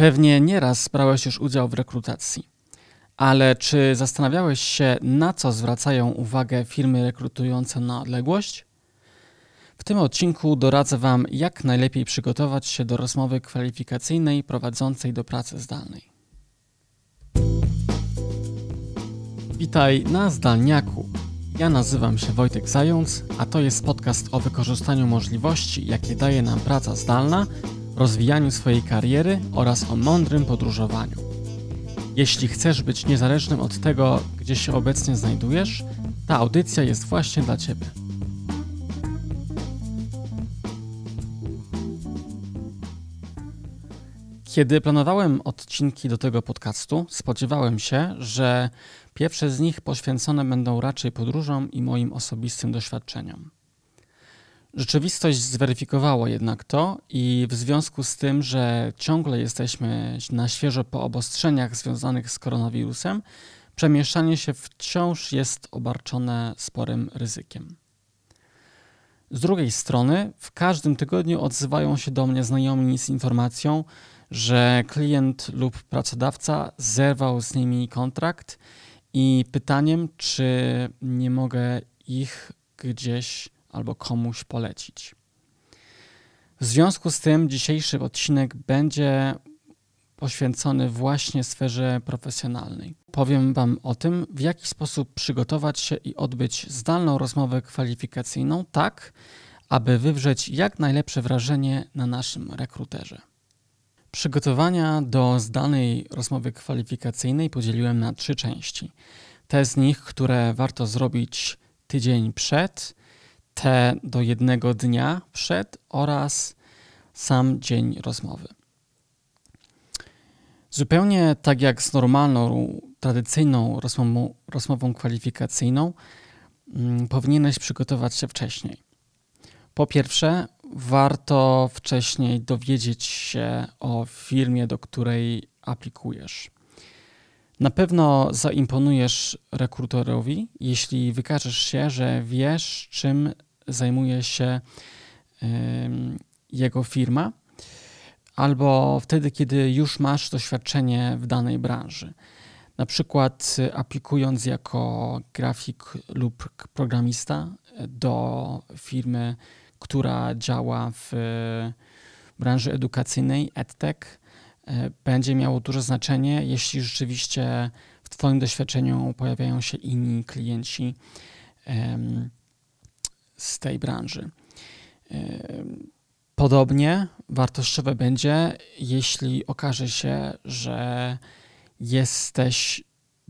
Pewnie nieraz brałeś już udział w rekrutacji. Ale czy zastanawiałeś się, na co zwracają uwagę firmy rekrutujące na odległość? W tym odcinku doradzę Wam, jak najlepiej przygotować się do rozmowy kwalifikacyjnej prowadzącej do pracy zdalnej. Witaj na zdalniaku. Ja nazywam się Wojtek Zając, a to jest podcast o wykorzystaniu możliwości, jakie daje nam praca zdalna, rozwijaniu swojej kariery oraz o mądrym podróżowaniu. Jeśli chcesz być niezależnym od tego, gdzie się obecnie znajdujesz, ta audycja jest właśnie dla Ciebie. Kiedy planowałem odcinki do tego podcastu, spodziewałem się, że pierwsze z nich poświęcone będą raczej podróżom i moim osobistym doświadczeniom. Rzeczywistość zweryfikowała jednak to i w związku z tym, że ciągle jesteśmy na świeżo po obostrzeniach związanych z koronawirusem, przemieszczanie się wciąż jest obarczone sporym ryzykiem. Z drugiej strony, w każdym tygodniu odzywają się do mnie znajomi z informacją, że klient lub pracodawca zerwał z nimi kontrakt i pytaniem, czy nie mogę ich gdzieś albo komuś polecić. W związku z tym dzisiejszy odcinek będzie poświęcony właśnie sferze profesjonalnej. Powiem Wam o tym, w jaki sposób przygotować się i odbyć zdalną rozmowę kwalifikacyjną, tak aby wywrzeć jak najlepsze wrażenie na naszym rekruterze. Przygotowania do zdalnej rozmowy kwalifikacyjnej podzieliłem na trzy części. Te z nich, które warto zrobić tydzień przed, te do jednego dnia przed oraz sam dzień rozmowy. Zupełnie tak jak z normalną, tradycyjną rozmową, rozmową kwalifikacyjną, mm, powinieneś przygotować się wcześniej. Po pierwsze, warto wcześniej dowiedzieć się o firmie, do której aplikujesz. Na pewno zaimponujesz rekrutorowi, jeśli wykażesz się, że wiesz, czym zajmuje się jego firma, albo wtedy, kiedy już masz doświadczenie w danej branży. Na przykład aplikując jako grafik lub programista do firmy, która działa w branży edukacyjnej, edtech, e, będzie miało duże znaczenie, jeśli rzeczywiście w Twoim doświadczeniu pojawiają się inni klienci z tej branży. Podobnie wartościowe będzie, jeśli okaże się, że jesteś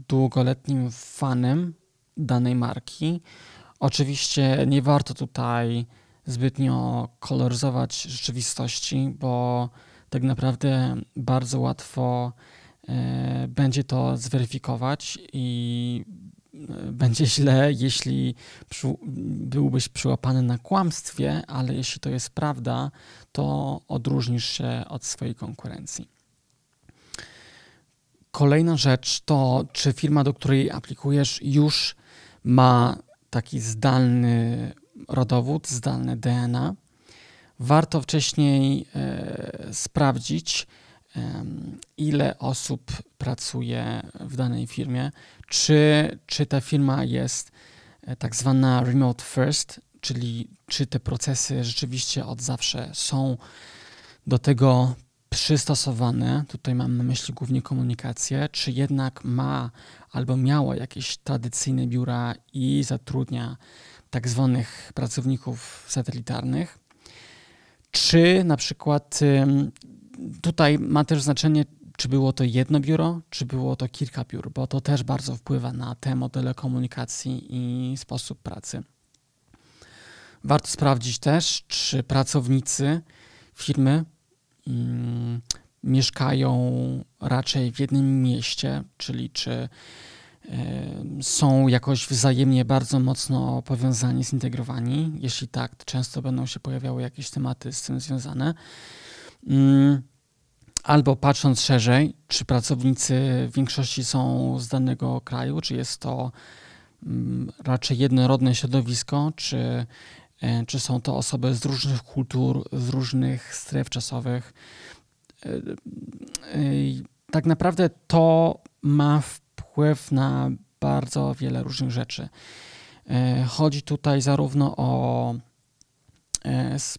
długoletnim fanem danej marki. Oczywiście nie warto tutaj zbytnio koloryzować rzeczywistości, bo tak naprawdę bardzo łatwo e, będzie to zweryfikować i będzie źle, jeśli przy, byłbyś przyłapany na kłamstwie, ale jeśli to jest prawda, to odróżnisz się od swojej konkurencji. Kolejna rzecz to, czy firma, do której aplikujesz, już ma taki zdalny rodowód, zdalny DNA. Warto wcześniej e, sprawdzić, ile osób pracuje w danej firmie, czy, czy ta firma jest e, tak zwana remote first, czyli czy te procesy rzeczywiście od zawsze są do tego przystosowane, tutaj mam na myśli głównie komunikację, czy jednak ma albo miała jakieś tradycyjne biura i zatrudnia tak zwanych pracowników satelitarnych, czy na przykład tutaj ma też znaczenie, czy było to jedno biuro, czy było to kilka biur, bo to też bardzo wpływa na te modele komunikacji i sposób pracy. Warto sprawdzić też, czy pracownicy firmy mm, mieszkają raczej w jednym mieście, czyli czy są jakoś wzajemnie bardzo mocno powiązani, zintegrowani. Jeśli tak, to często będą się pojawiały jakieś tematy z tym związane. Mm, albo patrząc szerzej, czy pracownicy w większości są z danego kraju, czy jest to mm, raczej jednorodne środowisko, czy, e, czy są to osoby z różnych kultur, z różnych stref czasowych. tak naprawdę to ma wpływ na bardzo wiele różnych rzeczy. Chodzi tutaj zarówno o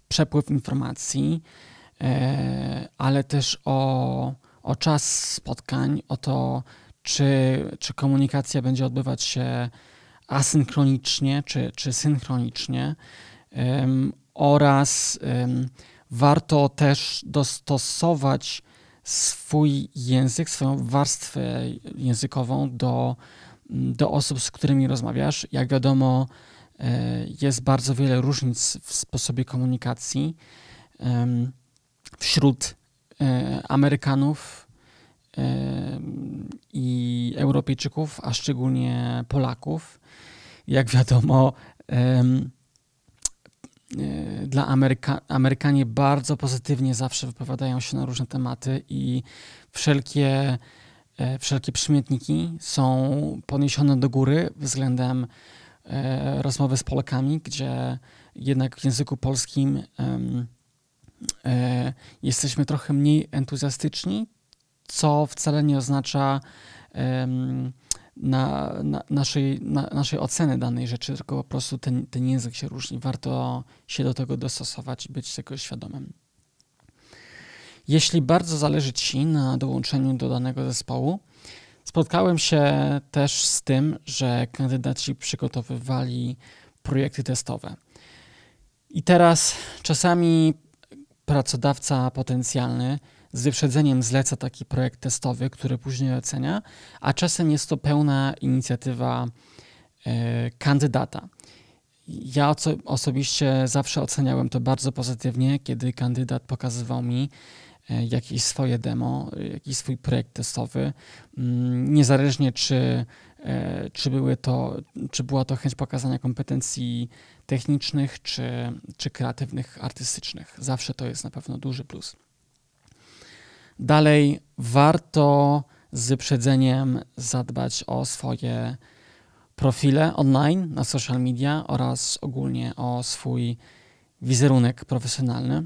przepływ informacji, ale też o, o czas spotkań, o to, czy, czy komunikacja będzie odbywać się asynchronicznie czy, czy synchronicznie oraz warto też dostosować swój język, swoją warstwę językową do, do osób, z którymi rozmawiasz. Jak wiadomo, e, jest bardzo wiele różnic w sposobie komunikacji wśród e, Amerykanów i Europejczyków, a szczególnie Polaków. Jak wiadomo, e, dla Ameryka Amerykanie bardzo pozytywnie zawsze wypowiadają się na różne tematy i wszelkie, e, wszelkie przymiotniki są podniesione do góry względem e, rozmowy z Polakami, gdzie jednak w języku polskim jesteśmy trochę mniej entuzjastyczni, co wcale nie oznacza um, na, na naszej, na naszej oceny danej rzeczy, tylko po prostu ten, ten język się różni. Warto się do tego dostosować i być tego świadomym. Jeśli bardzo zależy Ci na dołączeniu do danego zespołu, spotkałem się też z tym, że kandydaci przygotowywali projekty testowe. I teraz czasami pracodawca potencjalny z wyprzedzeniem zleca taki projekt testowy, który później ocenia, a czasem jest to pełna inicjatywa e, kandydata. Ja osobiście zawsze oceniałem to bardzo pozytywnie, kiedy kandydat pokazywał mi e, jakieś swoje demo, jakiś swój projekt testowy, mm, niezależnie czy, czy, były to, czy była to chęć pokazania kompetencji technicznych, czy, czy kreatywnych, artystycznych. Zawsze to jest na pewno duży plus. Dalej, warto z wyprzedzeniem zadbać o swoje profile online na social media oraz ogólnie o swój wizerunek profesjonalny.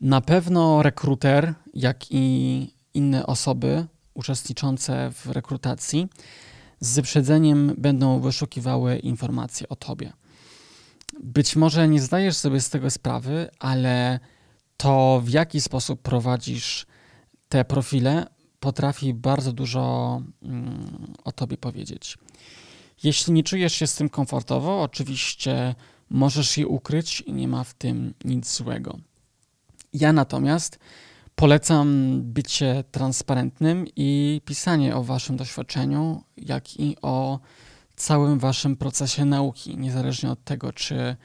Na pewno rekruter, jak i inne osoby uczestniczące w rekrutacji z wyprzedzeniem będą wyszukiwały informacje o tobie. Być może nie zdajesz sobie z tego sprawy, ale to w jaki sposób prowadzisz te profile, potrafi bardzo dużo mm, o tobie powiedzieć. Jeśli nie czujesz się z tym komfortowo, oczywiście możesz je ukryć i nie ma w tym nic złego. Ja natomiast polecam bycie transparentnym i pisanie o waszym doświadczeniu, jak i o całym waszym procesie nauki, niezależnie od tego, czy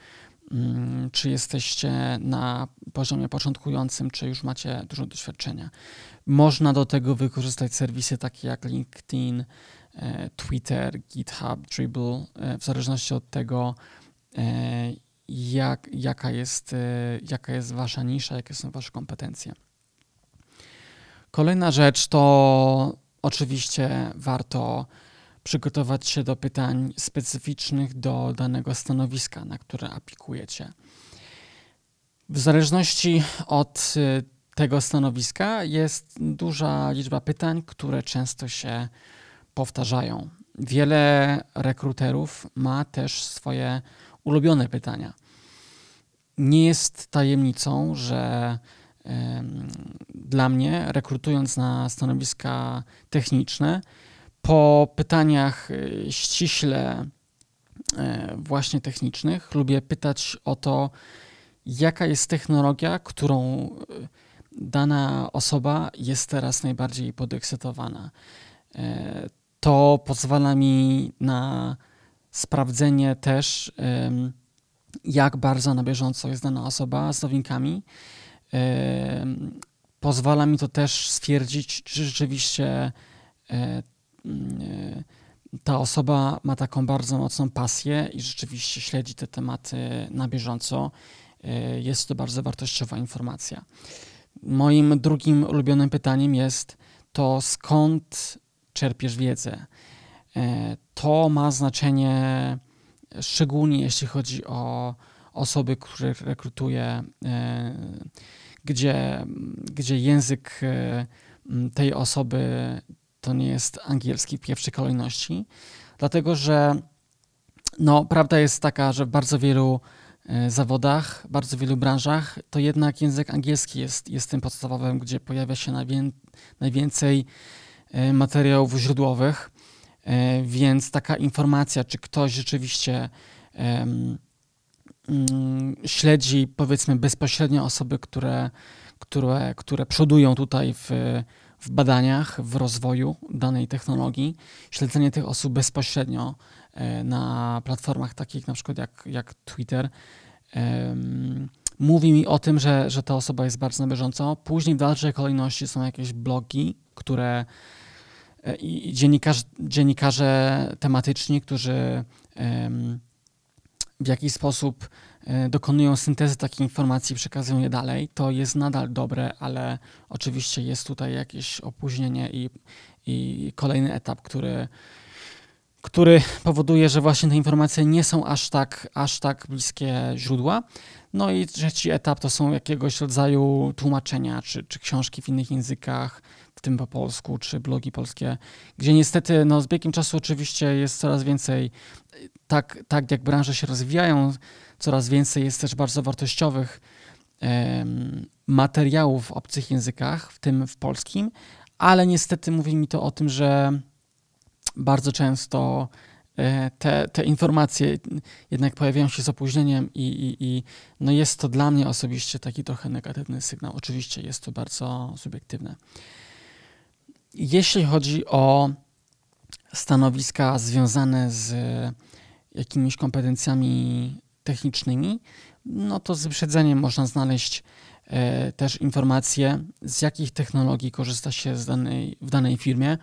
Mm, czy jesteście na poziomie początkującym, czy już macie dużo doświadczenia. Można do tego wykorzystać serwisy takie jak LinkedIn, e, Twitter, GitHub, Dribble, e, w zależności od tego, e, jak, jaka, jest, jaka jest wasza nisza, jakie są wasze kompetencje. Kolejna rzecz to oczywiście warto przygotować się do pytań specyficznych do danego stanowiska, na które aplikujecie. W zależności od y, tego stanowiska jest duża liczba pytań, które często się powtarzają. Wiele rekruterów ma też swoje ulubione pytania. Nie jest tajemnicą, że dla mnie, rekrutując na stanowiska techniczne, po pytaniach y, ściśle y, właśnie technicznych lubię pytać o to, jaka jest technologia, którą y, dana osoba jest teraz najbardziej podekscytowana. To pozwala mi na sprawdzenie też, jak bardzo na bieżąco jest dana osoba z nowinkami. Pozwala mi to też stwierdzić, czy rzeczywiście Y, ta osoba ma taką bardzo mocną pasję i rzeczywiście śledzi te tematy na bieżąco. Y, jest to bardzo wartościowa informacja. Moim drugim ulubionym pytaniem jest to skąd czerpiesz wiedzę? To ma znaczenie szczególnie jeśli chodzi o osoby, które rekrutuje gdzie, gdzie język tej osoby to nie jest angielski w pierwszej kolejności, dlatego że no, prawda jest taka, że w bardzo wielu e, zawodach, bardzo wielu branżach, to jednak język angielski jest, jest tym podstawowym, gdzie pojawia się najwię najwięcej e, materiałów źródłowych, e, więc taka informacja, czy ktoś rzeczywiście um, śledzi powiedzmy bezpośrednio osoby, które, które, które przodują tutaj w, w badaniach, w rozwoju danej technologii, śledzenie tych osób bezpośrednio e, na platformach takich na przykład jak, jak Twitter, mówi mi o tym, że, że ta osoba jest bardzo na bieżąco. Później w dalszej kolejności są jakieś blogi, które e, i dziennikarze tematyczni, którzy w jakiś sposób E, dokonują syntezy takich informacji, przekazują je dalej, to jest nadal dobre, ale oczywiście jest tutaj jakieś opóźnienie i, i kolejny etap, który, który powoduje, że właśnie te informacje nie są aż tak, aż tak bliskie źródła. No i trzeci etap to są jakiegoś rodzaju tłumaczenia, czy, czy książki w innych językach, w tym po polsku, czy blogi polskie, gdzie niestety no, z biegiem czasu oczywiście jest coraz więcej, tak, tak jak branże się rozwijają, coraz więcej jest też bardzo wartościowych materiałów w obcych językach, w tym w polskim, ale niestety mówi mi to o tym, że bardzo często e, te, te informacje jednak pojawiają się z opóźnieniem i, i, i no jest to dla mnie osobiście taki trochę negatywny sygnał. Oczywiście jest to bardzo subiektywne. Jeśli chodzi o stanowiska związane z jakimiś kompetencjami technicznymi, no to z wyprzedzeniem można znaleźć e, też informacje, z jakich technologii korzysta się danej, w danej firmie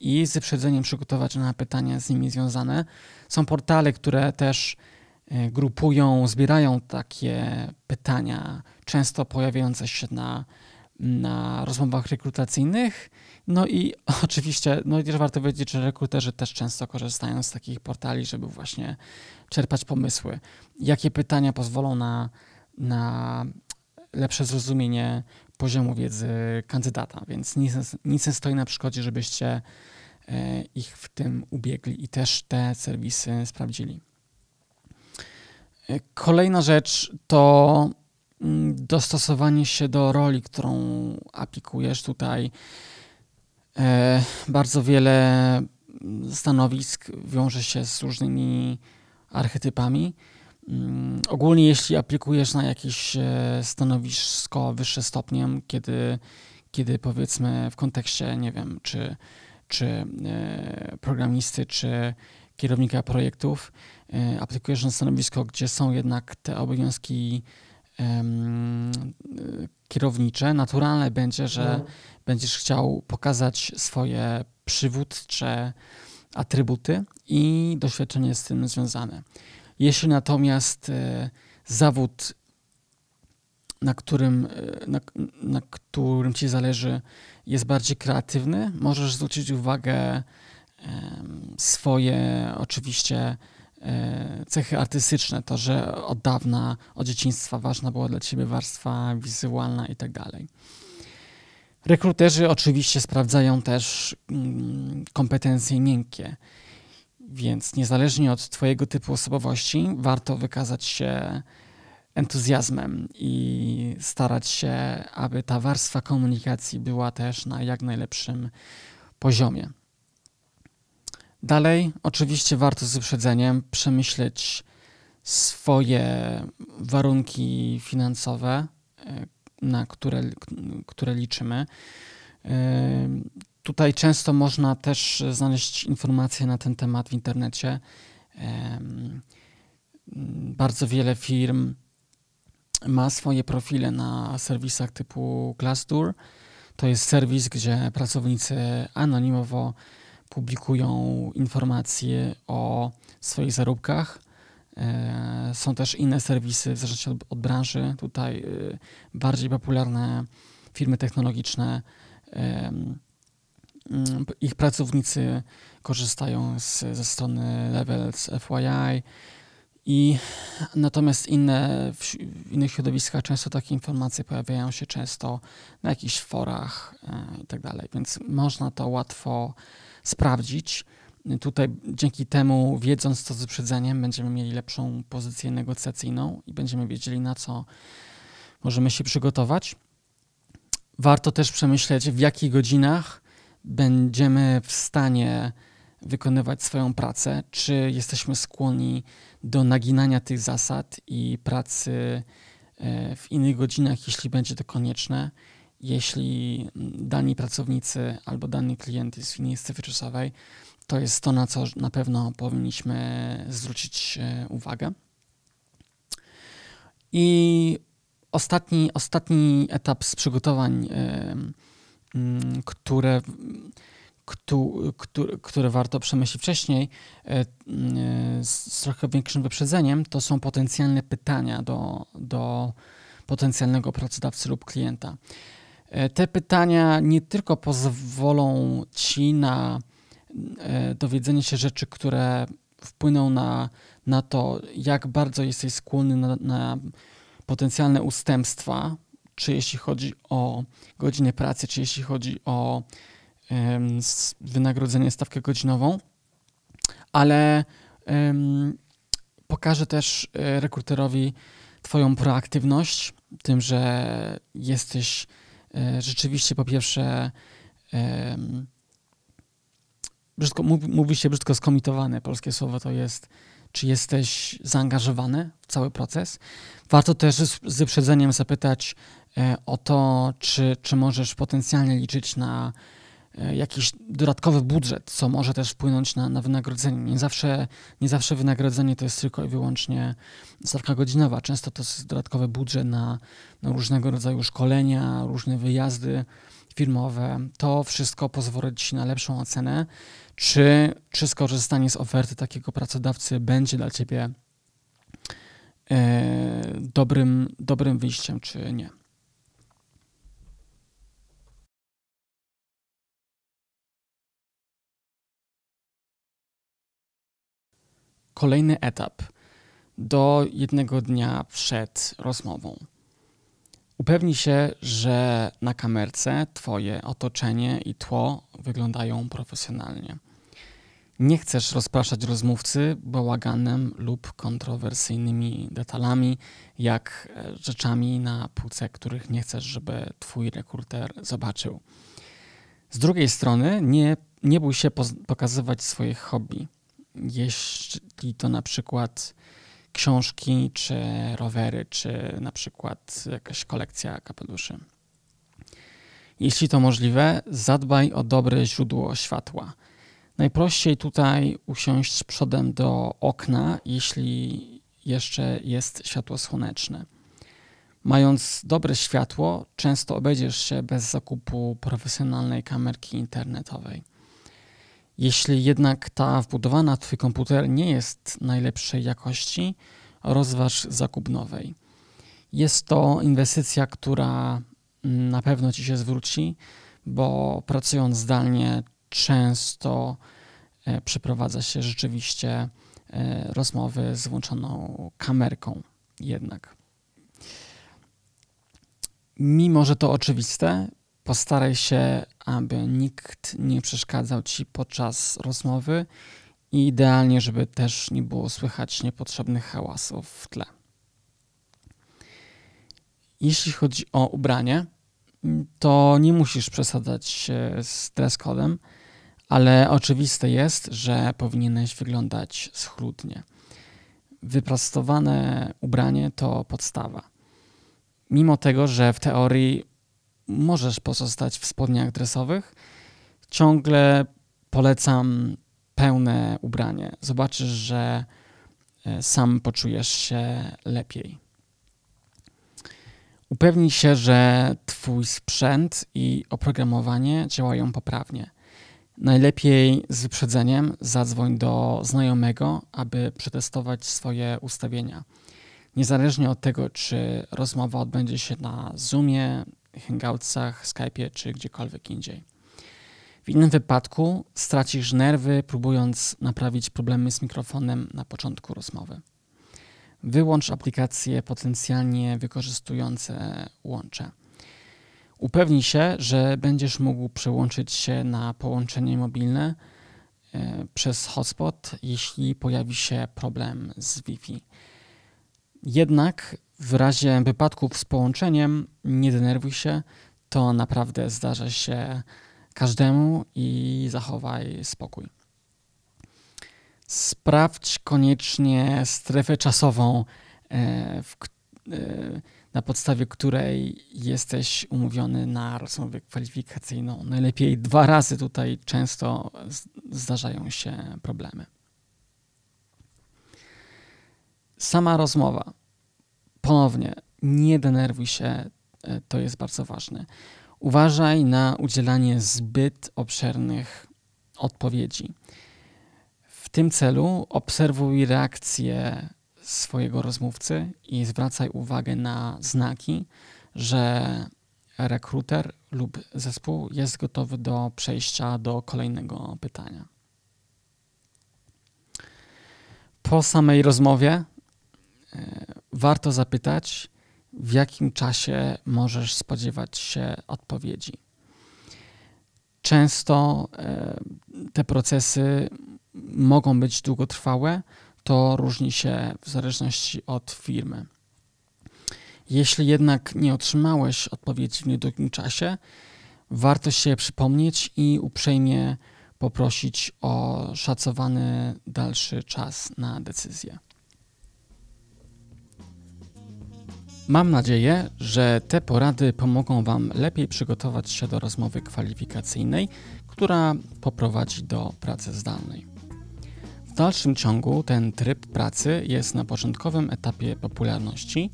i z wyprzedzeniem przygotować na pytania z nimi związane. Są portale, które też e, grupują, zbierają takie pytania, często pojawiające się na, na rozmowach rekrutacyjnych. No i oczywiście, no i też warto wiedzieć, że rekruterzy też często korzystają z takich portali, żeby właśnie czerpać pomysły. Jakie pytania pozwolą na, na lepsze zrozumienie poziomu wiedzy kandydata, więc nic, nic nie stoi na przeszkodzie, żebyście e, ich w tym ubiegli i też te serwisy sprawdzili. E, kolejna rzecz to dostosowanie się do roli, którą aplikujesz tutaj. E, bardzo wiele stanowisk wiąże się z różnymi archetypami. Mm, ogólnie, jeśli aplikujesz na jakieś e, stanowisko wyższe stopniem, kiedy, kiedy powiedzmy w kontekście, nie wiem, czy, czy e, programisty, czy kierownika projektów, aplikujesz na stanowisko, gdzie są jednak te obowiązki kierownicze, naturalne będzie, że no. będziesz chciał pokazać swoje przywódcze atrybuty i doświadczenie z tym związane. Jeśli natomiast e, zawód, na którym, e, na, na którym ci zależy, jest bardziej kreatywny, możesz zwrócić uwagę swoje oczywiście cechy artystyczne, to, że od dawna, od dzieciństwa ważna była dla ciebie warstwa wizualna i tak dalej. Rekruterzy oczywiście sprawdzają też mm, kompetencje miękkie, więc niezależnie od Twojego typu osobowości, warto wykazać się entuzjazmem i starać się, aby ta warstwa komunikacji była też na jak najlepszym poziomie. Dalej, oczywiście warto z wyprzedzeniem przemyśleć swoje warunki finansowe, e, na które, które liczymy. Tutaj często można też znaleźć informacje na ten temat w internecie. Bardzo wiele firm ma swoje profile na serwisach typu Glassdoor. To jest serwis, gdzie pracownicy anonimowo publikują informacje o swoich zarobkach. E, są też inne serwisy, w zależności od, od branży. Tutaj y, bardziej popularne firmy technologiczne, ich pracownicy korzystają z, ze strony Levels FYI I natomiast inne, w, w innych środowiskach często takie informacje pojawiają się często na jakichś forach e, i tak dalej, więc można to łatwo sprawdzić. Tutaj dzięki temu, wiedząc to z wyprzedzeniem, będziemy mieli lepszą pozycję negocjacyjną i będziemy wiedzieli, na co możemy się przygotować. Warto też przemyśleć, w jakich godzinach będziemy w stanie wykonywać swoją pracę, czy jesteśmy skłonni do naginania tych zasad i pracy e, w innych godzinach, jeśli będzie to konieczne, jeśli dani pracownicy albo dany klient jest w innej strefie czasowej, to jest to, na co na pewno powinniśmy zwrócić e, uwagę. I ostatni, ostatni etap z przygotowań, które które warto przemyśleć wcześniej e, z trochę większym wyprzedzeniem, to są potencjalne pytania do, do potencjalnego pracodawcy lub klienta. E, te pytania nie tylko pozwolą ci na e, dowiedzenie się rzeczy, które wpłyną na, na to, jak bardzo jesteś skłonny na, na potencjalne ustępstwa, czy jeśli chodzi o godziny pracy, czy jeśli chodzi o wynagrodzenie, stawkę godzinową, ale pokażę też e, rekruterowi Twoją proaktywność, tym, że jesteś e, rzeczywiście po pierwsze brzydko, mówi, się brzydko skomitowany, polskie słowo to jest, czy jesteś zaangażowany w cały proces. Warto też z, z wyprzedzeniem zapytać e, o to, czy, czy możesz potencjalnie liczyć na jakiś dodatkowy budżet, co może też wpłynąć na, na wynagrodzenie. Nie zawsze, nie zawsze wynagrodzenie to jest tylko i wyłącznie stawka godzinowa. Często to jest dodatkowy budżet na, na różnego rodzaju szkolenia, różne wyjazdy firmowe. To wszystko pozwoli Ci na lepszą ocenę, czy, czy skorzystanie z oferty takiego pracodawcy będzie dla Ciebie e, dobrym, dobrym wyjściem, czy nie. Kolejny etap do jednego dnia przed rozmową. Upewnij się, że na kamerce Twoje otoczenie i tło wyglądają profesjonalnie. Nie chcesz rozpraszać rozmówcy bałaganem lub kontrowersyjnymi detalami, jak e, rzeczami na półce, których nie chcesz, żeby Twój rekruter zobaczył. Z drugiej strony, nie, nie bój się pokazywać swoich hobby jeśli to na przykład książki, czy rowery, czy na przykład jakaś kolekcja kapeluszy. Jeśli to możliwe, zadbaj o dobre źródło światła. Najprościej tutaj usiąść przodem do okna, jeśli jeszcze jest światło słoneczne. Mając dobre światło, często obejdziesz się bez zakupu profesjonalnej kamerki internetowej. Jeśli jednak ta wbudowana w Twój komputer nie jest najlepszej jakości, rozważ zakup nowej. Jest to inwestycja, która na pewno Ci się zwróci, bo pracując zdalnie często e, przeprowadza się rzeczywiście e, rozmowy z włączoną kamerką jednak. Mimo, że to oczywiste, Postaraj się, aby nikt nie przeszkadzał ci podczas rozmowy i idealnie, żeby też nie było słychać niepotrzebnych hałasów w tle. Jeśli chodzi o ubranie, to nie musisz przesadzać z dress codem, ale oczywiste jest, że powinieneś wyglądać schludnie. Wyprostowane ubranie to podstawa. Mimo tego, że w teorii możesz pozostać w spodniach dresowych. Ciągle polecam pełne ubranie. Zobaczysz, że e, sam poczujesz się lepiej. Upewnij się, że Twój sprzęt i oprogramowanie działają poprawnie. Najlepiej z wyprzedzeniem zadzwoń do znajomego, aby przetestować swoje ustawienia. Niezależnie od tego, czy rozmowa odbędzie się na Zoomie, Hangoutsach, Skype'ie czy gdziekolwiek indziej. W innym wypadku stracisz nerwy, próbując naprawić problemy z mikrofonem na początku rozmowy. wyłącz aplikacje potencjalnie wykorzystujące łącze. Upewnij się, że będziesz mógł przełączyć się na połączenie mobilne e, przez hotspot, jeśli pojawi się problem z Wi-Fi. Jednak w razie wypadków z połączeniem nie denerwuj się, to naprawdę zdarza się każdemu i zachowaj spokój. Sprawdź koniecznie strefę czasową, e, w, e, na podstawie której jesteś umówiony na rozmowę kwalifikacyjną. Najlepiej dwa razy tutaj często zdarzają się problemy. Sama rozmowa. Ponownie, nie denerwuj się, e, to jest bardzo ważne. Uważaj na udzielanie zbyt obszernych odpowiedzi. W tym celu obserwuj reakcję swojego rozmówcy i zwracaj uwagę na znaki, że rekruter lub zespół jest gotowy do przejścia do kolejnego pytania. Po samej rozmowie warto zapytać, w jakim czasie możesz spodziewać się odpowiedzi. Często e, te procesy mogą być długotrwałe, to różni się w zależności od firmy. Jeśli jednak nie otrzymałeś odpowiedzi w niedługim czasie, warto się przypomnieć i uprzejmie poprosić o szacowany dalszy czas na decyzję. Mam nadzieję, że te porady pomogą Wam lepiej przygotować się do rozmowy kwalifikacyjnej, która poprowadzi do pracy zdalnej. W dalszym ciągu ten tryb pracy jest na początkowym etapie popularności,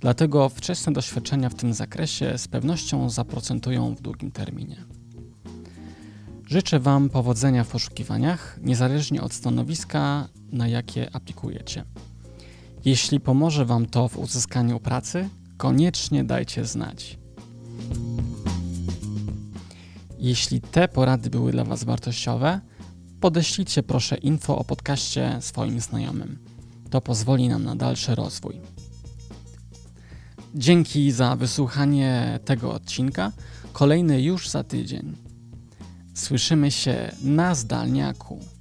dlatego wczesne doświadczenia w tym zakresie z pewnością zaprocentują w długim terminie. Życzę Wam powodzenia w poszukiwaniach, niezależnie od stanowiska, na jakie aplikujecie. Jeśli pomoże Wam to w uzyskaniu pracy, koniecznie dajcie znać. Jeśli te porady były dla Was wartościowe, podeślijcie proszę info o podcaście swoim znajomym. To pozwoli nam na dalszy rozwój. Dzięki za wysłuchanie tego odcinka. Kolejny już za tydzień. Słyszymy się na zdalniaku.